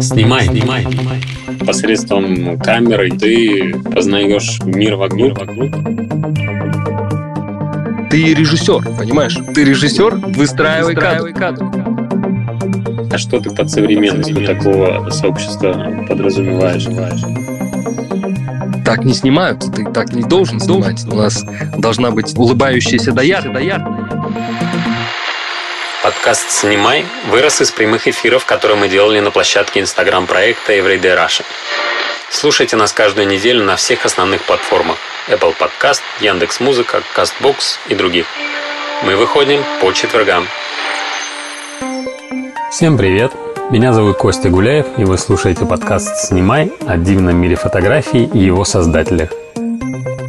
Снимай, снимай, снимай. Посредством камеры ты познаешь мир вокруг. вокруг. Ты режиссер, понимаешь? Ты режиссер, выстраивай, выстраивай кадр. А что ты под современностью такого сообщества подразумеваешь? Так не снимают, ты так не должен снимать. У нас должна быть улыбающаяся доярка. Подкаст «Снимай» вырос из прямых эфиров, которые мы делали на площадке инстаграм-проекта Everyday Russia. Слушайте нас каждую неделю на всех основных платформах Apple Podcast, Яндекс.Музыка, Castbox и других. Мы выходим по четвергам. Всем привет! Меня зовут Костя Гуляев, и вы слушаете подкаст «Снимай» о дивном мире фотографий и его создателях.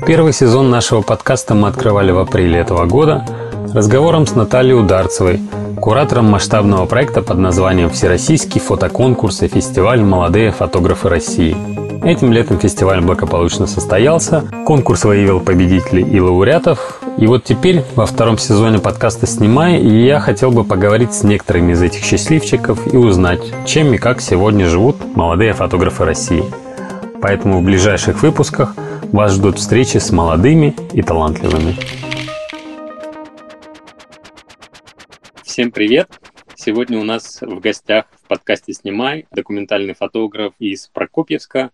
Первый сезон нашего подкаста мы открывали в апреле этого года разговором с Натальей Ударцевой, куратором масштабного проекта под названием «Всероссийский фотоконкурс и фестиваль «Молодые фотографы России». Этим летом фестиваль благополучно состоялся, конкурс выявил победителей и лауреатов, и вот теперь во втором сезоне подкаста «Снимай» я хотел бы поговорить с некоторыми из этих счастливчиков и узнать, чем и как сегодня живут молодые фотографы России. Поэтому в ближайших выпусках вас ждут встречи с молодыми и талантливыми. Всем привет! Сегодня у нас в гостях в подкасте «Снимай» документальный фотограф из Прокопьевска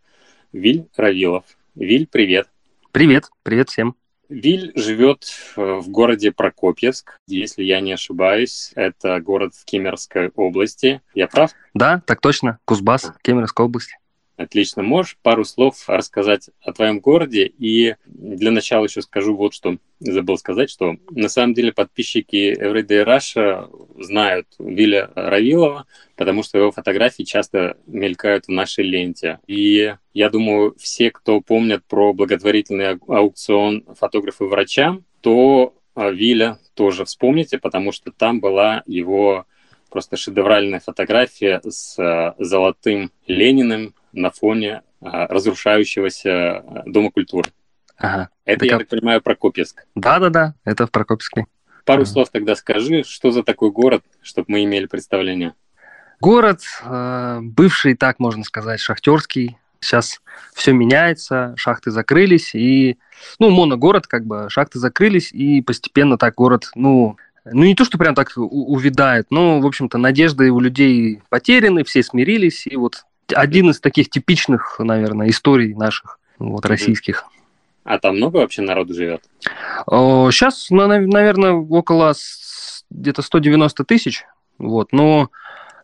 Виль Равилов. Виль, привет! Привет, привет всем! Виль живет в городе Прокопьевск, если я не ошибаюсь. Это город в Кемеровской области. Я прав? Да, так точно. Кузбасс, Кемеровская область. Отлично. Можешь пару слов рассказать о твоем городе? И для начала еще скажу вот что. Забыл сказать, что на самом деле подписчики Everyday Russia знают Виля Равилова, потому что его фотографии часто мелькают в нашей ленте. И я думаю, все, кто помнят про благотворительный аукцион фотографы врачам, то а, Виля тоже вспомните, потому что там была его просто шедевральная фотография с а, золотым Лениным на фоне а, разрушающегося а, Дома культуры. Ага. Это, так, я так понимаю, Прокопьевск. Да-да-да, это в Прокопьевске. Пару ага. слов тогда скажи, что за такой город, чтобы мы имели представление. Город, э, бывший, так можно сказать, шахтерский. Сейчас все меняется, шахты закрылись, и, ну, моногород, как бы, шахты закрылись, и постепенно так город, ну, ну, не то, что прям так увядает, но, в общем-то, надежды у людей потеряны, все смирились, и вот один из таких типичных, наверное, историй наших, вот, российских. А там много вообще народу живет? Сейчас, наверное, около где-то 190 тысяч, вот, но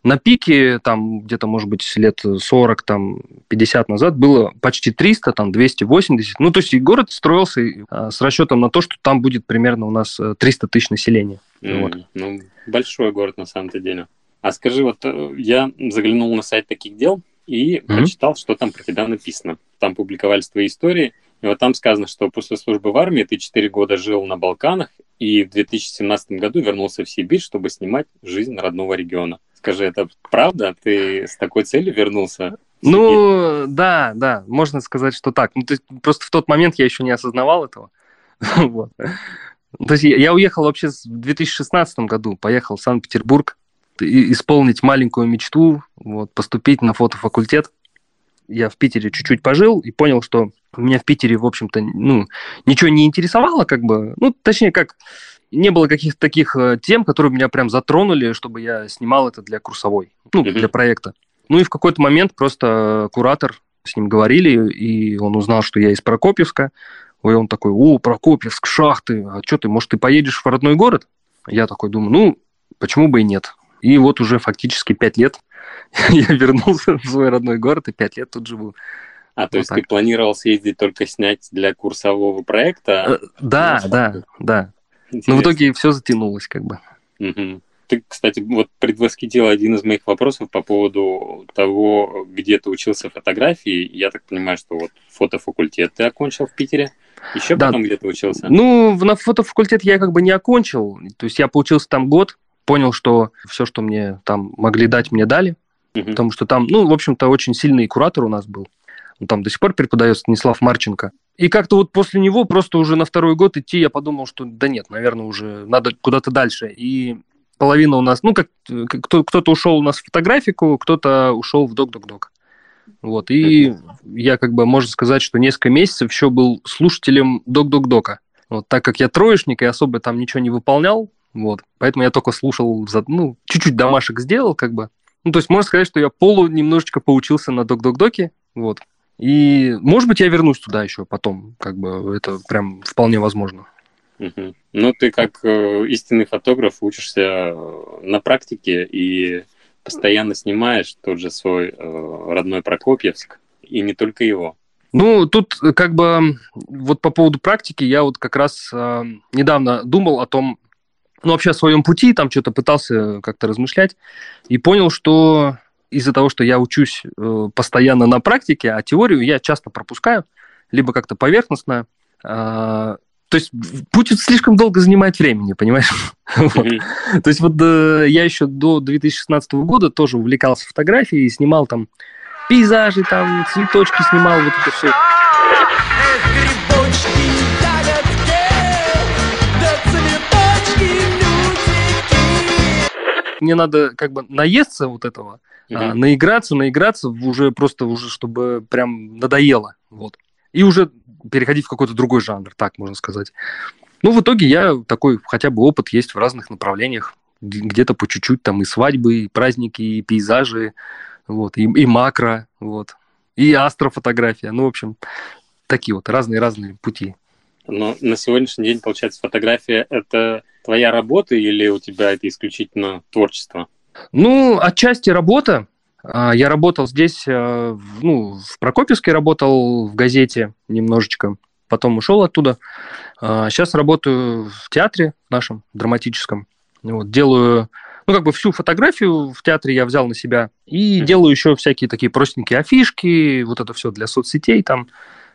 на пике, там, где-то, может быть, лет 40, там, 50 назад было почти 300, там, 280. Ну, то есть и город строился а, с расчетом на то, что там будет примерно у нас 300 э, тысяч населения. Mm, вот. Ну, большой город на самом-то деле. А скажи, вот э, я заглянул на сайт таких дел, и mm-hmm. прочитал, что там про тебя написано. Там публиковались твои истории, и вот там сказано, что после службы в армии ты 4 года жил на Балканах и в 2017 году вернулся в Сибирь, чтобы снимать жизнь родного региона. Скажи, это правда? Ты с такой целью вернулся? Ну, да, да, можно сказать, что так. Ну, то есть, просто в тот момент я еще не осознавал этого. вот. То есть я уехал вообще в 2016 году, поехал в Санкт-Петербург, исполнить маленькую мечту, вот, поступить на фотофакультет. Я в Питере чуть-чуть пожил и понял, что меня в Питере, в общем-то, ну, ничего не интересовало, как бы, ну, точнее, как, не было каких-то таких э, тем, которые меня прям затронули, чтобы я снимал это для курсовой, ну, mm-hmm. для проекта. Ну и в какой-то момент просто куратор, с ним говорили, и он узнал, что я из Прокопьевска, и он такой, о, Прокопьевск, шахты, а что ты, может, ты поедешь в родной город? Я такой думаю, ну, почему бы и нет. И вот уже фактически пять лет я вернулся в свой родной город и пять лет тут живу. А то вот есть так. ты планировал съездить только снять для курсового проекта? Э, да, ну, да, да. Интересно. Но в итоге все затянулось как бы. Угу. Ты, кстати, вот предвосхитил один из моих вопросов по поводу того, где ты учился фотографии. Я так понимаю, что вот фотофакультет ты окончил в Питере. Еще да. потом где-то учился? Ну, на фотофакультет я как бы не окончил. То есть я получился там год, понял, что все, что мне там могли дать, мне дали. Угу. Потому что там, ну, в общем-то, очень сильный куратор у нас был. Он там до сих пор преподает Станислав Марченко. И как-то вот после него просто уже на второй год идти я подумал, что да нет, наверное, уже надо куда-то дальше. И половина у нас, ну, как кто, кто-то ушел у нас в фотографику, кто-то ушел в док-док-док. Вот, и я, как бы, можно сказать, что несколько месяцев еще был слушателем док-док-дока. Вот, так как я троечник и особо там ничего не выполнял, вот, поэтому я только слушал, ну, чуть-чуть домашек сделал, как бы. Ну, то есть можно сказать, что я полу немножечко поучился на док-док-доке, вот. И, может быть, я вернусь туда еще потом, как бы, это прям вполне возможно. Угу. Ну, ты как э, истинный фотограф учишься э, на практике и постоянно снимаешь тот же свой э, родной Прокопьевск, и не только его. Ну, тут э, как бы вот по поводу практики я вот как раз э, недавно думал о том, ну, вообще о своем пути, там что-то пытался как-то размышлять, и понял, что из-за того, что я учусь э, постоянно на практике, а теорию я часто пропускаю, либо как-то поверхностно, э, то есть путь слишком долго занимает времени, понимаешь? То есть вот э, я еще до 2016 года тоже увлекался фотографией и снимал там пейзажи, там цветочки снимал, вот это все. Мне надо как бы наесться вот этого, а, наиграться, наиграться уже просто уже, чтобы прям надоело, вот. И уже переходить в какой-то другой жанр, так можно сказать. Ну, в итоге я такой хотя бы опыт есть в разных направлениях. Где-то по чуть-чуть там и свадьбы, и праздники, и пейзажи, вот, и, и макро, вот, и астрофотография. Ну, в общем, такие вот разные-разные пути. Но на сегодняшний день, получается, фотография – это твоя работа или у тебя это исключительно творчество? Ну, отчасти работа, а, я работал здесь, э, ну, в Прокопьевске работал в газете немножечко, потом ушел оттуда. Сейчас а, работаю в театре нашем драматическом. Вот, делаю, ну, как бы всю фотографию в театре я взял на себя и mm-hmm. делаю еще всякие такие простенькие афишки, вот это все для соцсетей, там,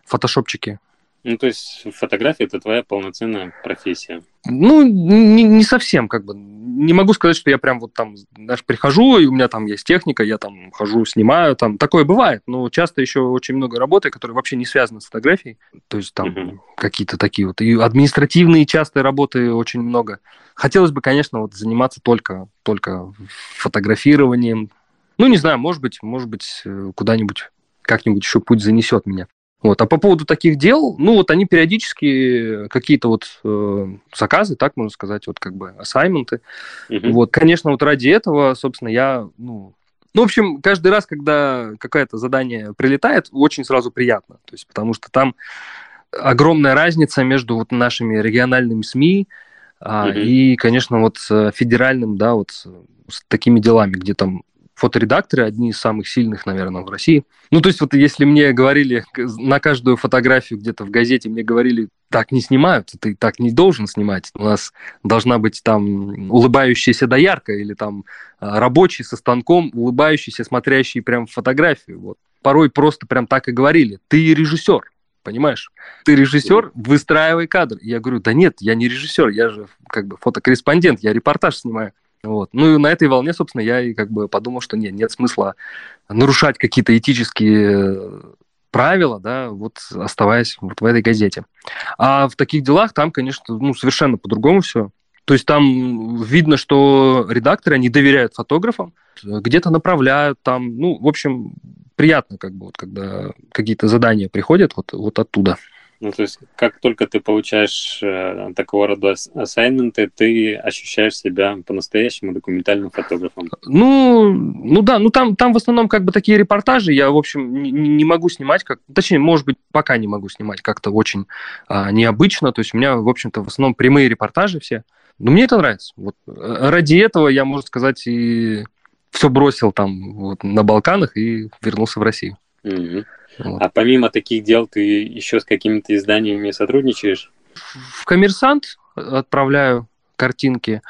фотошопчики. Ну, то есть фотография – это твоя полноценная профессия? Ну, не, не совсем, как бы. Не могу сказать, что я прям вот там, знаешь, прихожу, и у меня там есть техника, я там хожу, снимаю, там такое бывает, но часто еще очень много работы, которые вообще не связаны с фотографией, то есть там uh-huh. какие-то такие вот, и административные частые работы очень много. Хотелось бы, конечно, вот заниматься только, только фотографированием, ну, не знаю, может быть, может быть, э, куда-нибудь как-нибудь еще путь занесет меня. Вот. А по поводу таких дел, ну вот они периодически какие-то вот э, заказы, так можно сказать, вот как бы ассайменты. Mm-hmm. Вот, конечно, вот ради этого, собственно, я, ну, ну, в общем, каждый раз, когда какое-то задание прилетает, очень сразу приятно, то есть потому что там огромная разница между вот нашими региональными СМИ mm-hmm. и, конечно, вот федеральным, да, вот с такими делами, где там фоторедакторы, одни из самых сильных, наверное, в России. Ну, то есть вот если мне говорили на каждую фотографию где-то в газете, мне говорили, так не снимают, ты так не должен снимать. У нас должна быть там улыбающаяся доярка или там а, рабочий со станком, улыбающийся, смотрящий прям в фотографию. Вот. Порой просто прям так и говорили. Ты режиссер, понимаешь? Ты режиссер, выстраивай кадр. Я говорю, да нет, я не режиссер, я же как бы фотокорреспондент, я репортаж снимаю. Вот. Ну и на этой волне, собственно, я и как бы подумал, что нет, нет смысла нарушать какие-то этические правила, да, вот оставаясь вот в этой газете. А в таких делах там, конечно, ну, совершенно по-другому все. То есть там видно, что редакторы, они доверяют фотографам, где-то направляют там, ну, в общем, приятно, как бы, вот, когда какие-то задания приходят вот, вот оттуда. Ну, то есть, как только ты получаешь э, такого рода ассайнменты, ты ощущаешь себя по-настоящему документальным фотографом. Ну, ну да, ну там, там в основном как бы такие репортажи, я, в общем, не, не могу снимать, как, точнее, может быть, пока не могу снимать как-то очень а, необычно, то есть у меня, в общем-то, в основном прямые репортажи все. Но мне это нравится. Вот э, ради этого я, можно сказать, и все бросил там вот, на Балканах и вернулся в Россию. Mm-hmm. Вот. А помимо таких дел ты еще с какими-то изданиями сотрудничаешь? В коммерсант отправляю картинки.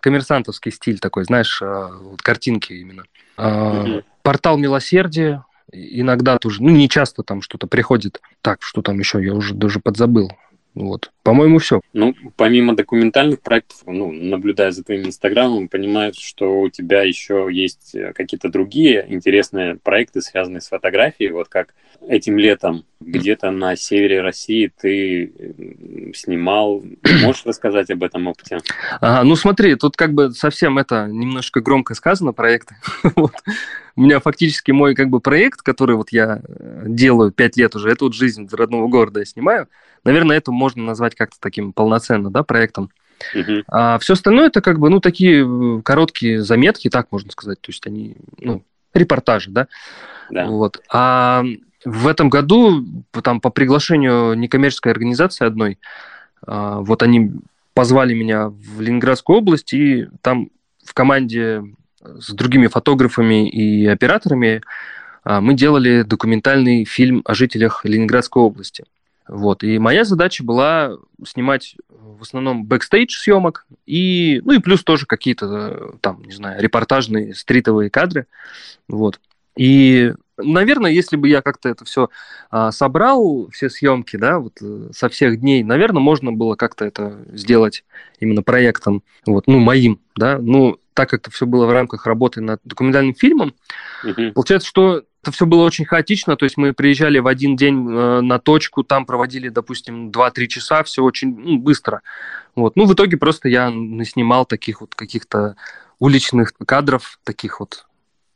Коммерсантовский стиль такой, знаешь, вот картинки именно. Угу. Портал милосердия. Иногда тоже, ну, не часто там что-то приходит. Так, что там еще, я уже даже подзабыл. Вот. По-моему, все. Ну, помимо документальных проектов, ну, наблюдая за твоим инстаграмом, понимаю, что у тебя еще есть э, какие-то другие интересные проекты, связанные с фотографией. Вот как этим летом где-то на севере России ты снимал. Можешь рассказать об этом опыте? Ага, ну смотри, тут как бы совсем это немножко громко сказано, проекты. вот. У меня фактически мой как бы проект, который вот я э, делаю пять лет уже, это вот жизнь родного города я снимаю. Наверное, это можно назвать как-то таким полноценным, да, проектом. Uh-huh. А все остальное это как бы, ну, такие э, короткие заметки, так можно сказать. То есть они, ну, репортажи, да. Да. Вот. А в этом году там по приглашению некоммерческой организации одной, а, вот они позвали меня в Ленинградскую область, и там в команде с другими фотографами и операторами а, мы делали документальный фильм о жителях Ленинградской области. Вот. И моя задача была снимать в основном бэкстейдж съемок и, ну и плюс тоже какие-то там, не знаю, репортажные стритовые кадры. Вот. И, наверное, если бы я как-то это все а, собрал, все съемки, да, вот э, со всех дней, наверное, можно было как-то это сделать именно проектом, вот, ну, моим, да, ну, так как это все было в рамках работы над документальным фильмом, угу. получается, что это все было очень хаотично, то есть мы приезжали в один день э, на точку, там проводили, допустим, 2-3 часа, все очень ну, быстро. Вот. Ну, в итоге просто я наснимал таких вот каких-то уличных кадров, таких вот,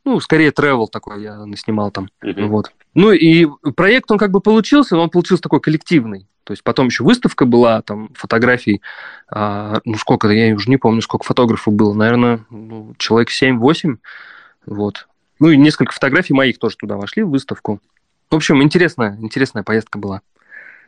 ну, скорее travel такой я наснимал там, mm-hmm. вот. Ну, и проект, он как бы получился, но он получился такой коллективный. То есть потом еще выставка была, там, фотографий, а, ну, сколько, я уже не помню, сколько фотографов было, наверное, ну, человек 7-8, вот. Ну и несколько фотографий моих тоже туда вошли в выставку. В общем, интересная, интересная поездка была.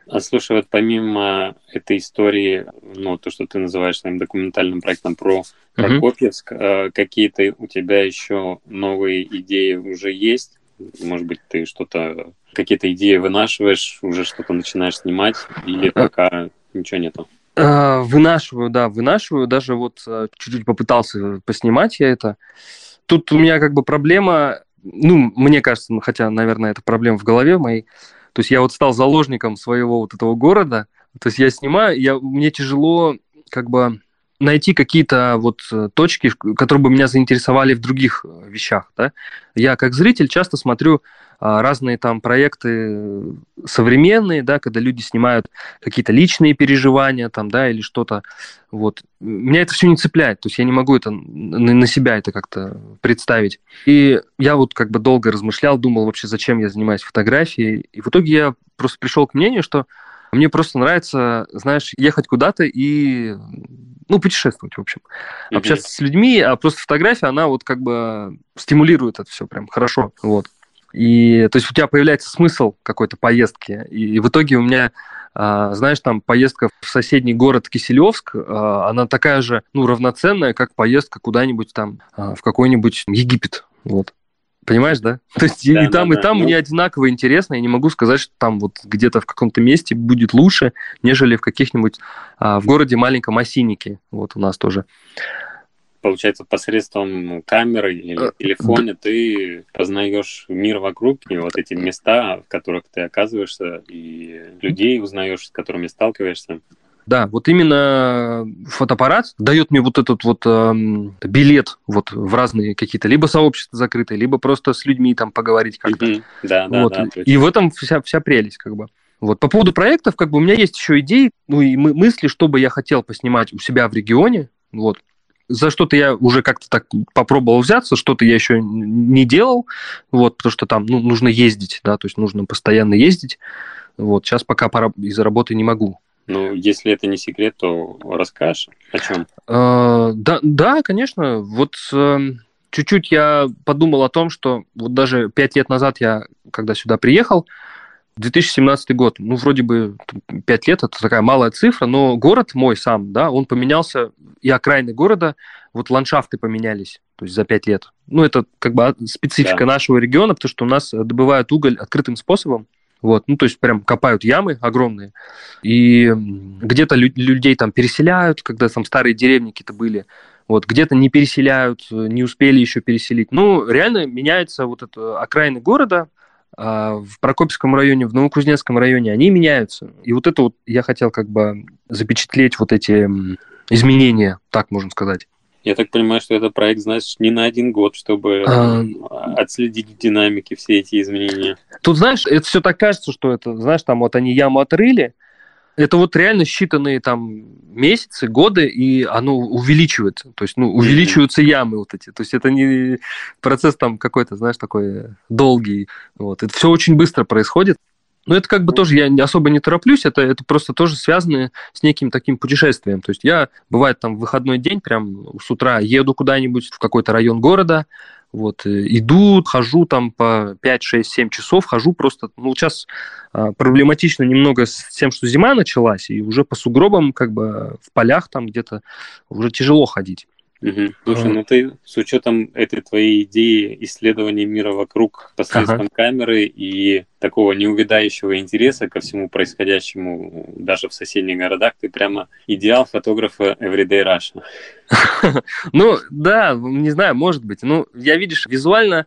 А слушай, вот помимо этой истории, ну, то, что ты называешь своим документальным проектом про Прокопьевск, uh-huh. какие-то у тебя еще новые идеи уже есть? Может быть, ты что-то, какие-то идеи вынашиваешь, уже что-то начинаешь снимать, или а пока ничего нету? А, вынашиваю, да, вынашиваю. Даже вот чуть-чуть попытался поснимать я это. Тут у меня как бы проблема, ну, мне кажется, ну, хотя, наверное, это проблема в голове моей. То есть я вот стал заложником своего вот этого города. То есть я снимаю, я, мне тяжело как бы найти какие-то вот э, точки, которые бы меня заинтересовали в других э, вещах. Да? Я как зритель часто смотрю а, разные там проекты современные, да, когда люди снимают какие-то личные переживания там, да, или что-то. Вот. Меня это все не цепляет, то есть я не могу это на себя это как-то представить. И я вот как бы долго размышлял, думал вообще, зачем я занимаюсь фотографией. И в итоге я просто пришел к мнению, что мне просто нравится, знаешь, ехать куда-то и, ну, путешествовать, в общем. Mm-hmm. Общаться с людьми, а просто фотография, она вот как бы стимулирует это все прям хорошо, вот. И то есть у тебя появляется смысл какой-то поездки. И в итоге у меня, а, знаешь, там поездка в соседний город Киселевск, а, она такая же, ну, равноценная, как поездка куда-нибудь там а, в какой-нибудь Египет. Вот. Понимаешь, да? То есть да, и да, там, да, и там ну... мне одинаково интересно. Я не могу сказать, что там вот где-то в каком-то месте будет лучше, нежели в каких-нибудь а, в городе маленьком Осиннике. Вот у нас тоже получается, посредством камеры или э, телефона ты познаешь мир вокруг и вот эти места, в которых ты оказываешься, и людей узнаешь, с которыми сталкиваешься. Да, вот именно фотоаппарат дает мне вот этот вот э, билет вот в разные какие-то либо сообщества закрытые, либо просто с людьми там поговорить как-то. Mm-hmm. Да, да, вот. да. И в этом вся, вся прелесть как бы. Вот. По поводу проектов, как бы у меня есть еще идеи, ну и мысли, что бы я хотел поснимать у себя в регионе. Вот за что-то я уже как-то так попробовал взяться, что-то я еще не делал, вот, потому что там ну, нужно ездить, да, то есть нужно постоянно ездить. Вот, сейчас пока пора из-за работы не могу. Ну, если это не секрет, то расскажешь о чем? А, да, да, конечно. Вот э, чуть-чуть я подумал о том, что вот даже пять лет назад я, когда сюда приехал, 2017 год, ну, вроде бы 5 лет, это такая малая цифра, но город мой сам, да, он поменялся, и окраины города, вот ландшафты поменялись, то есть за 5 лет. Ну, это как бы специфика да. нашего региона, потому что у нас добывают уголь открытым способом, вот, ну, то есть прям копают ямы огромные, и где-то лю- людей там переселяют, когда там старые деревни какие-то были, вот, где-то не переселяют, не успели еще переселить. Ну, реально меняется вот это окраины города, а в Прокопьевском районе, в Новокузнецком районе, они меняются. И вот это вот я хотел как бы запечатлеть вот эти изменения, так можно сказать. Я так понимаю, что это проект, знаешь, не на один год, чтобы а... отследить динамики все эти изменения. Тут, знаешь, это все так кажется, что это, знаешь, там вот они яму отрыли, это вот реально считанные там месяцы, годы, и оно увеличивается. То есть, ну, увеличиваются ямы вот эти. То есть это не процесс там какой-то, знаешь, такой долгий. Вот. Это все очень быстро происходит. Но это как бы тоже, я особо не тороплюсь, это, это просто тоже связано с неким таким путешествием. То есть я, бывает, там в выходной день, прям с утра еду куда-нибудь в какой-то район города, вот, э, иду, хожу там по 5, 6, 7 часов, хожу просто, ну, сейчас а, проблематично немного с тем, что зима началась, и уже по сугробам, как бы в полях там где-то уже тяжело ходить. Угу. Слушай, ну ты с учетом этой твоей идеи исследования мира вокруг посредством ага. камеры и такого неувядающего интереса ко всему происходящему даже в соседних городах, ты прямо идеал фотографа Everyday Russia. Ну, да, не знаю, может быть. Ну, я, видишь, визуально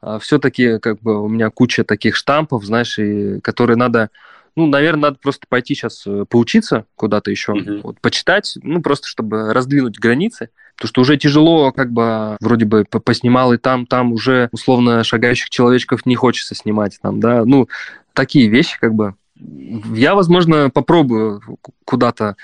а, все-таки как бы у меня куча таких штампов, знаешь, и которые надо ну, наверное, надо просто пойти сейчас э, поучиться куда-то еще, mm-hmm. вот, почитать, ну, просто чтобы раздвинуть границы. Потому что уже тяжело, как бы, вроде бы поснимал и там, там уже, условно, шагающих человечков не хочется снимать, там, да, ну, такие вещи, как бы. Я, возможно, попробую куда-то,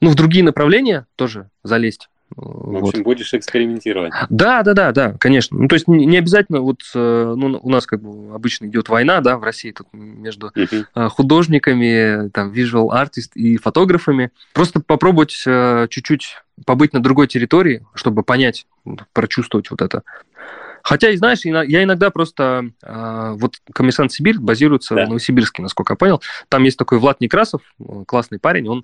ну, в другие направления тоже залезть. В общем, вот. будешь экспериментировать. Да, да, да, да, конечно. Ну, то есть не обязательно, вот э, ну, у нас как бы обычно идет война, да, в России тут между uh-huh. художниками, там, visual артист и фотографами. Просто попробовать э, чуть-чуть побыть на другой территории, чтобы понять, прочувствовать вот это. Хотя, и знаешь, я иногда просто... А, вот «Комиссант Сибирь» базируется да. в Новосибирске, насколько я понял. Там есть такой Влад Некрасов, классный парень, он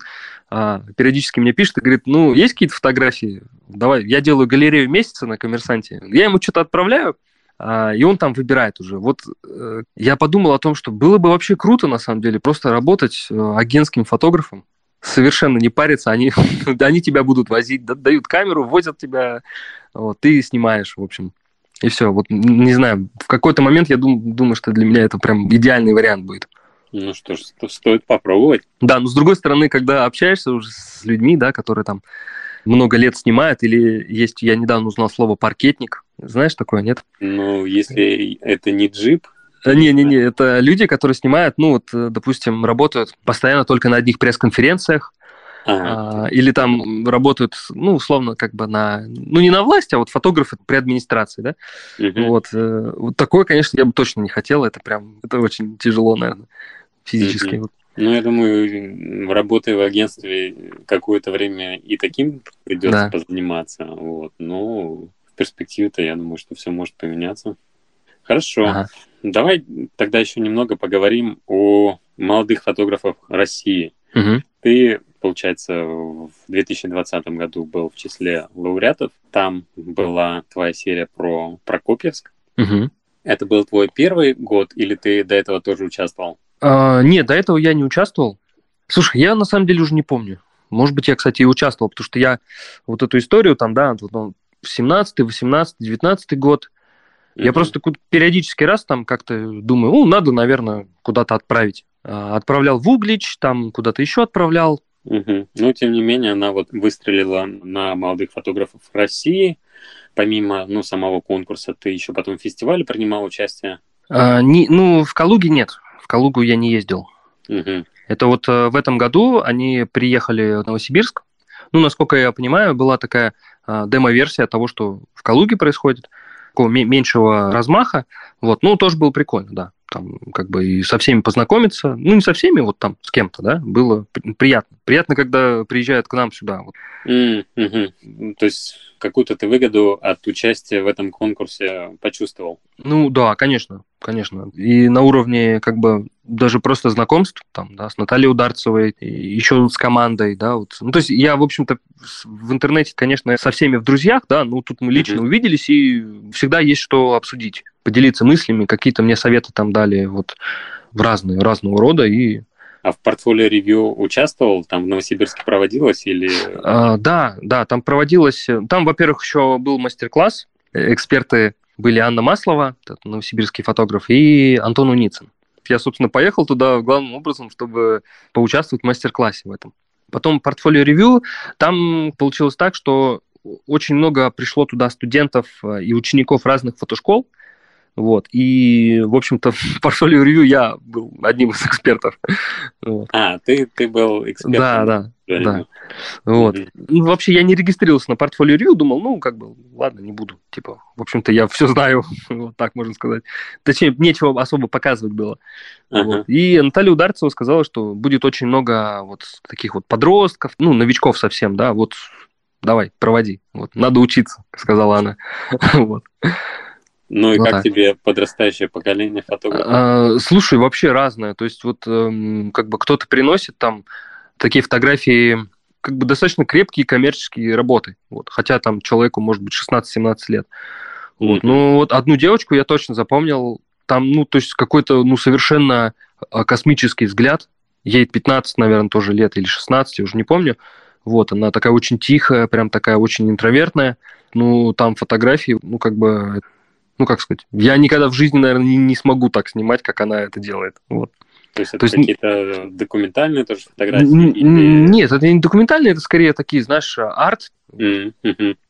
а, периодически мне пишет и говорит, ну, есть какие-то фотографии? Давай, я делаю галерею месяца на «Коммерсанте». Я ему что-то отправляю, а, и он там выбирает уже. Вот э, я подумал о том, что было бы вообще круто, на самом деле, просто работать э, агентским фотографом, совершенно не париться, они, они тебя будут возить, дают камеру, возят тебя, вот, ты снимаешь, в общем. И все. Вот не знаю, в какой-то момент я дум, думаю, что для меня это прям идеальный вариант будет. Ну что ж, стоит попробовать. Да, но с другой стороны, когда общаешься уже с людьми, да, которые там много лет снимают, или есть, я недавно узнал слово паркетник. Знаешь такое, нет? Ну, если это не джип, не-не-не, это люди, которые снимают, ну вот, э, допустим, работают постоянно только на одних пресс-конференциях, Ага. А, или там работают, ну, условно, как бы на... Ну, не на власти, а вот фотографы при администрации, да? Угу. Вот, э, вот такое, конечно, я бы точно не хотел. Это прям, это очень тяжело, наверное, физически. Угу. Ну, я думаю, работая в агентстве какое-то время и таким придется да. позаниматься. Вот. Но в перспективе-то я думаю, что все может поменяться. Хорошо. Ага. Давай тогда еще немного поговорим о молодых фотографах России. Угу. Ты получается, в 2020 году был в числе лауреатов. Там была твоя серия про Прокопьевск. Угу. Это был твой первый год, или ты до этого тоже участвовал? А, нет, до этого я не участвовал. Слушай, я на самом деле уже не помню. Может быть, я, кстати, и участвовал, потому что я вот эту историю там, да, вот, 17 18 19 год, mm-hmm. я просто периодически раз там как-то думаю, ну, надо, наверное, куда-то отправить. А, отправлял в Углич, там куда-то еще отправлял, Угу. Но, тем не менее, она вот выстрелила на молодых фотографов России. Помимо ну, самого конкурса, ты еще потом в фестивале принимал участие? А, не, ну, в Калуге нет. В Калугу я не ездил. Угу. Это вот э, в этом году они приехали в Новосибирск. Ну, насколько я понимаю, была такая э, демо-версия того, что в Калуге происходит, такого меньшего размаха. Вот, ну, тоже было прикольно, да там как бы и со всеми познакомиться, ну не со всеми, вот там с кем-то, да, было приятно. Приятно, когда приезжают к нам сюда. Mm-hmm. То есть какую-то ты выгоду от участия в этом конкурсе почувствовал? Ну да, конечно, конечно. И на уровне как бы даже просто знакомств, там, да, с Натальей Ударцевой, еще с командой, да, вот. Ну, то есть я, в общем-то, в интернете, конечно, со всеми в друзьях, да, ну, тут мы лично mm-hmm. увиделись, и всегда есть что обсудить, поделиться мыслями, какие-то мне советы там дали вот в разные, разного рода, и а в портфолио ревью участвовал? Там в Новосибирске проводилось или... А, да, да, там проводилось... Там, во-первых, еще был мастер-класс. Эксперты были Анна Маслова, новосибирский фотограф, и Антон Уницын. Я, собственно, поехал туда главным образом, чтобы поучаствовать в мастер-классе в этом. Потом портфолио ревью, там получилось так, что очень много пришло туда студентов э, и учеников разных фотошкол, вот. И, в общем-то, в портфолио ревью я был одним из экспертов. Вот. А, ты, ты был экспертом. Да, да. Да. Вот. Mm-hmm. Ну, вообще, я не регистрировался на портфолио ревью, думал, ну, как бы, ладно, не буду. Типа, в общем-то, я все знаю, вот так можно сказать. Точнее, нечего особо показывать было. Uh-huh. Вот. И Наталья Ударцева сказала, что будет очень много вот таких вот подростков, ну, новичков совсем, да, вот давай, проводи. Вот, надо учиться, сказала она. вот. Ну и вот как так. тебе подрастающее поколение фотографов? А, слушай, вообще разное. То есть вот эм, как бы кто-то приносит там такие фотографии, как бы достаточно крепкие коммерческие работы. Вот, хотя там человеку может быть 16-17 лет. Вот. Mm-hmm. Ну вот одну девочку я точно запомнил. Там, ну, то есть какой-то, ну, совершенно а, космический взгляд. Ей 15, наверное, тоже лет или 16, я уже не помню. Вот, она такая очень тихая, прям такая очень интровертная. Ну, там фотографии, ну, как бы ну, как сказать, я никогда в жизни, наверное, не, не смогу так снимать, как она это делает. Вот. То есть это То какие-то документальные тоже фотографии? Или... Нет, это не документальные, это скорее такие, знаешь, арт. Mm-hmm.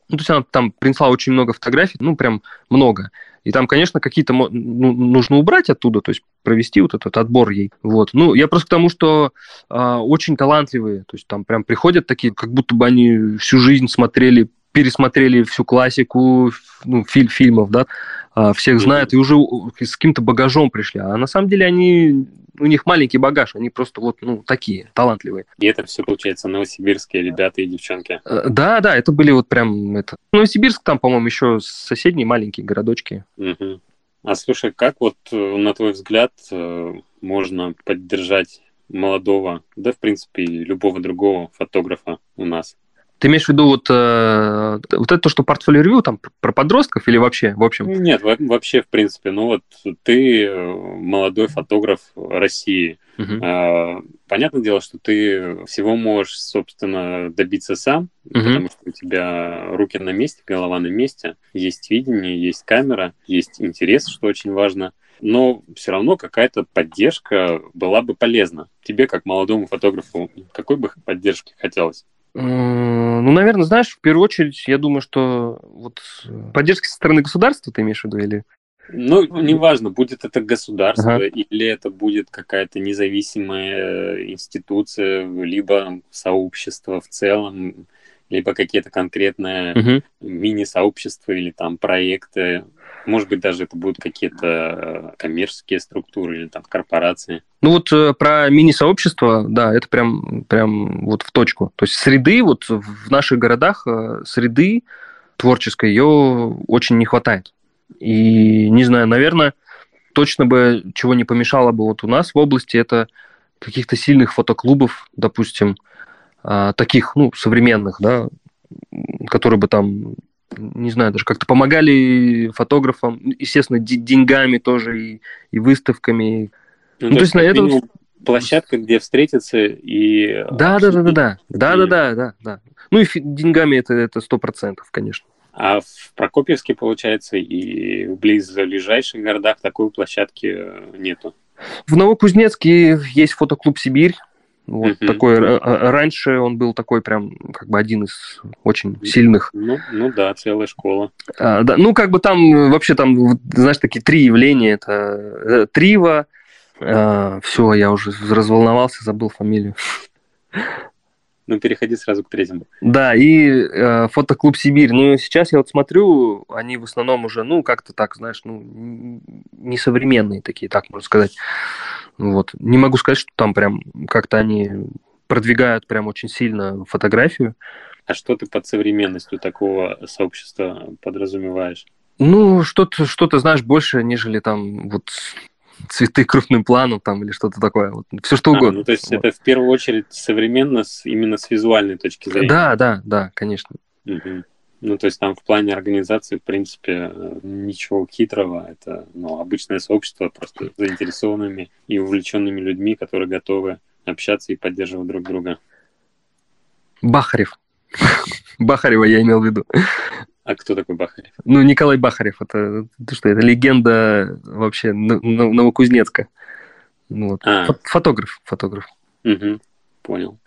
Ну, то есть она там принесла очень много фотографий, ну, прям много. И там, конечно, какие-то ну, нужно убрать оттуда, то есть провести вот этот отбор ей. Вот. Ну, я просто к тому, что э, очень талантливые, то есть там прям приходят такие, как будто бы они всю жизнь смотрели пересмотрели всю классику ну, филь фильмов, да, а, всех знают, и уже с каким-то багажом пришли. А на самом деле они, у них маленький багаж, они просто вот ну, такие, талантливые. И это все, получается, новосибирские ребята и девчонки? Э, да, да, это были вот прям... Это... Новосибирск там, по-моему, еще соседние маленькие городочки. Угу. А слушай, как вот, э, на твой взгляд, э, можно поддержать молодого, да, в принципе, любого другого фотографа у нас? Ты имеешь в виду вот, э, вот это то, что портфолио ревью там про подростков или вообще, в общем? Нет, вообще, в принципе. Ну вот ты э, молодой фотограф России. Угу. Понятное дело, что ты всего можешь, собственно, добиться сам, угу. потому что у тебя руки на месте, голова на месте, есть видение, есть камера, есть интерес, что очень важно но все равно какая-то поддержка была бы полезна. Тебе, как молодому фотографу, какой бы поддержки хотелось? Ну, наверное, знаешь, в первую очередь, я думаю, что вот поддержки со стороны государства ты имеешь в виду или... Ну, неважно, будет это государство ага. или это будет какая-то независимая институция, либо сообщество в целом, либо какие-то конкретные угу. мини-сообщества или там проекты. Может быть, даже это будут какие-то э, коммерческие структуры или там корпорации. Ну вот э, про мини-сообщество, да, это прям, прям вот в точку. То есть среды, вот в наших городах э, среды творческой ее очень не хватает. И, не знаю, наверное, точно бы чего не помешало бы вот у нас в области, это каких-то сильных фотоклубов, допустим, а, таких, ну, современных, да, которые бы там не знаю, даже как-то помогали фотографам, естественно, деньгами тоже и, и выставками. Ну, ну то, есть на этом площадка, где встретиться и да, да, да, да, да, да, да, да, да, да. Ну и деньгами это это сто процентов, конечно. А в Прокопьевске, получается, и в близлежащих городах такой площадки э, нету. В Новокузнецке есть фотоклуб «Сибирь», вот mm-hmm. такой раньше он был такой прям как бы один из очень сильных. Ну, ну да, целая школа. А, да, ну как бы там вообще там знаешь такие три явления это э, Трива. А, все, я уже разволновался, забыл фамилию. Ну, переходи сразу к третьему. Да, и э, фотоклуб Сибирь. Ну, сейчас я вот смотрю, они в основном уже, ну, как-то так, знаешь, ну, несовременные такие, так можно сказать. Вот. Не могу сказать, что там прям как-то они продвигают прям очень сильно фотографию. А что ты под современностью такого сообщества подразумеваешь? Ну, что-то, что-то знаешь, больше, нежели там вот цветы крупным планом там или что-то такое. Вот, все что а, угодно. Ну, то есть вот. это в первую очередь современно с, именно с визуальной точки зрения. Да, да, да, конечно. Угу. Ну, то есть там в плане организации, в принципе, ничего хитрого. Это ну, обычное сообщество просто заинтересованными и увлеченными людьми, которые готовы общаться и поддерживать друг друга. Бахарев. Бахарева я имел в виду. А кто такой Бахарев? Ну, Николай Бахарев, это, это что, это легенда вообще Новокузнецка. Ну, вот. а. Фотограф, фотограф. Угу, понял.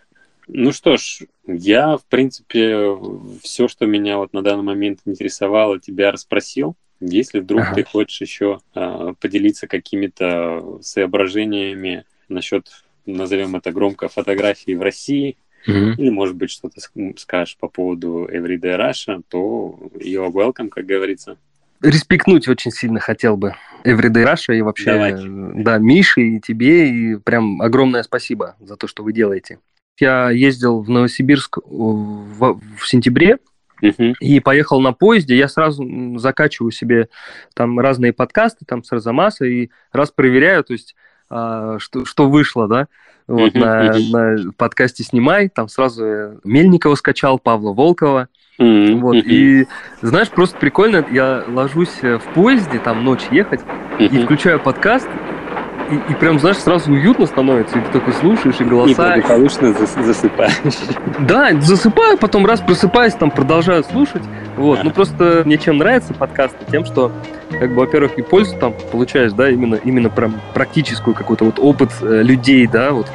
Ну что ж, я, в принципе, все, что меня вот на данный момент интересовало, тебя расспросил. Если вдруг ага. ты хочешь еще э, поделиться какими-то соображениями насчет, назовем это громко, фотографии в России, mm-hmm. или, может быть, что-то скажешь по поводу Everyday Russia, то you're welcome, как говорится. Респектнуть очень сильно хотел бы Everyday Russia и вообще, Давай. да, Мише и тебе, и прям огромное спасибо за то, что вы делаете. Я ездил в Новосибирск в, в сентябре, Uh-huh. И поехал на поезде, я сразу закачиваю себе там разные подкасты там с Арзамаса и раз проверяю, то есть что, что вышло, да, вот на, на подкасте «Снимай», там сразу Мельникова скачал, Павла Волкова, вот, и знаешь, просто прикольно, я ложусь в поезде, там ночь ехать, и включаю подкаст, и, и прям, знаешь, сразу уютно становится, и ты такой слушаешь, и голоса... И благополучно засыпаешь. Да, засыпаю, потом раз просыпаюсь, там продолжаю слушать. Вот, ну просто мне чем нравятся подкасты, тем, что, как бы, во-первых, и пользу там получаешь, да, именно, именно прям практическую какой-то вот опыт э, людей, да, вот.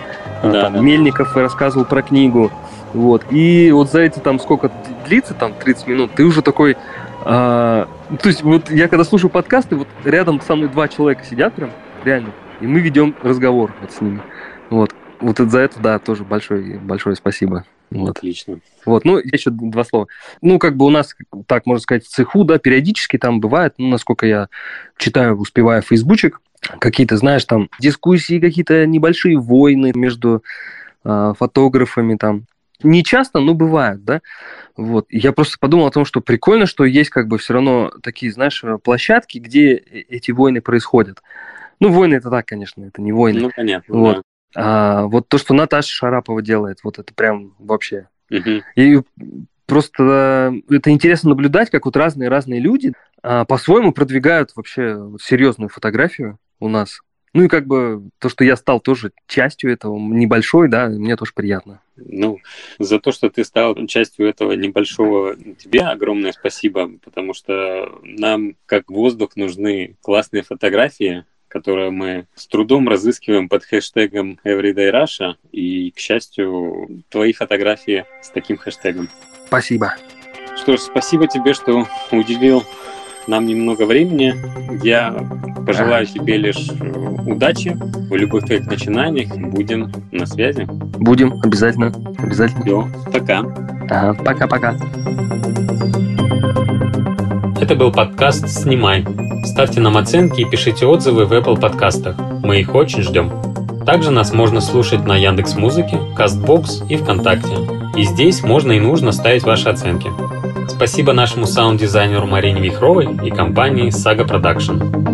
А, да, там, да. Мельников рассказывал про книгу, вот. И вот за эти там сколько длится, там 30 минут, ты уже такой... А, то есть вот я когда слушаю подкасты, вот рядом со мной два человека сидят прям, реально, и мы ведем разговор вот с ними. Вот. Вот за это, да, тоже большое, большое спасибо. Вот. Отлично. Вот, ну, еще два слова. Ну, как бы у нас, так можно сказать, в цеху, да, периодически там бывает, ну, насколько я читаю, успеваю фейсбучик, какие-то, знаешь, там дискуссии, какие-то небольшие войны между э, фотографами там. Не часто, но бывает, да. Вот. Я просто подумал о том, что прикольно, что есть как бы все равно такие, знаешь, площадки, где э, эти войны происходят. Ну, войны это так, конечно, это не войны. Ну, понятно. Вот. Да. А, вот то, что Наташа Шарапова делает, вот это прям вообще. Угу. И просто это интересно наблюдать, как вот разные-разные люди а, по-своему продвигают вообще вот серьезную фотографию у нас. Ну и как бы то, что я стал тоже частью этого, небольшой, да, мне тоже приятно. Ну, за то, что ты стал частью этого небольшого, тебе огромное спасибо, потому что нам, как воздух, нужны классные фотографии, которое мы с трудом разыскиваем под хэштегом Everyday Russia. И, к счастью, твои фотографии с таким хэштегом. Спасибо. Что ж, спасибо тебе, что уделил нам немного времени. Я пожелаю тебе лишь удачи в любых твоих начинаниях. Будем на связи. Будем, обязательно. Обязательно. Все, пока. Ага, пока-пока. Это был подкаст «Снимай». Ставьте нам оценки и пишите отзывы в Apple подкастах. Мы их очень ждем. Также нас можно слушать на Яндекс Музыке, Castbox и ВКонтакте. И здесь можно и нужно ставить ваши оценки. Спасибо нашему саунд-дизайнеру Марине Вихровой и компании Saga Production.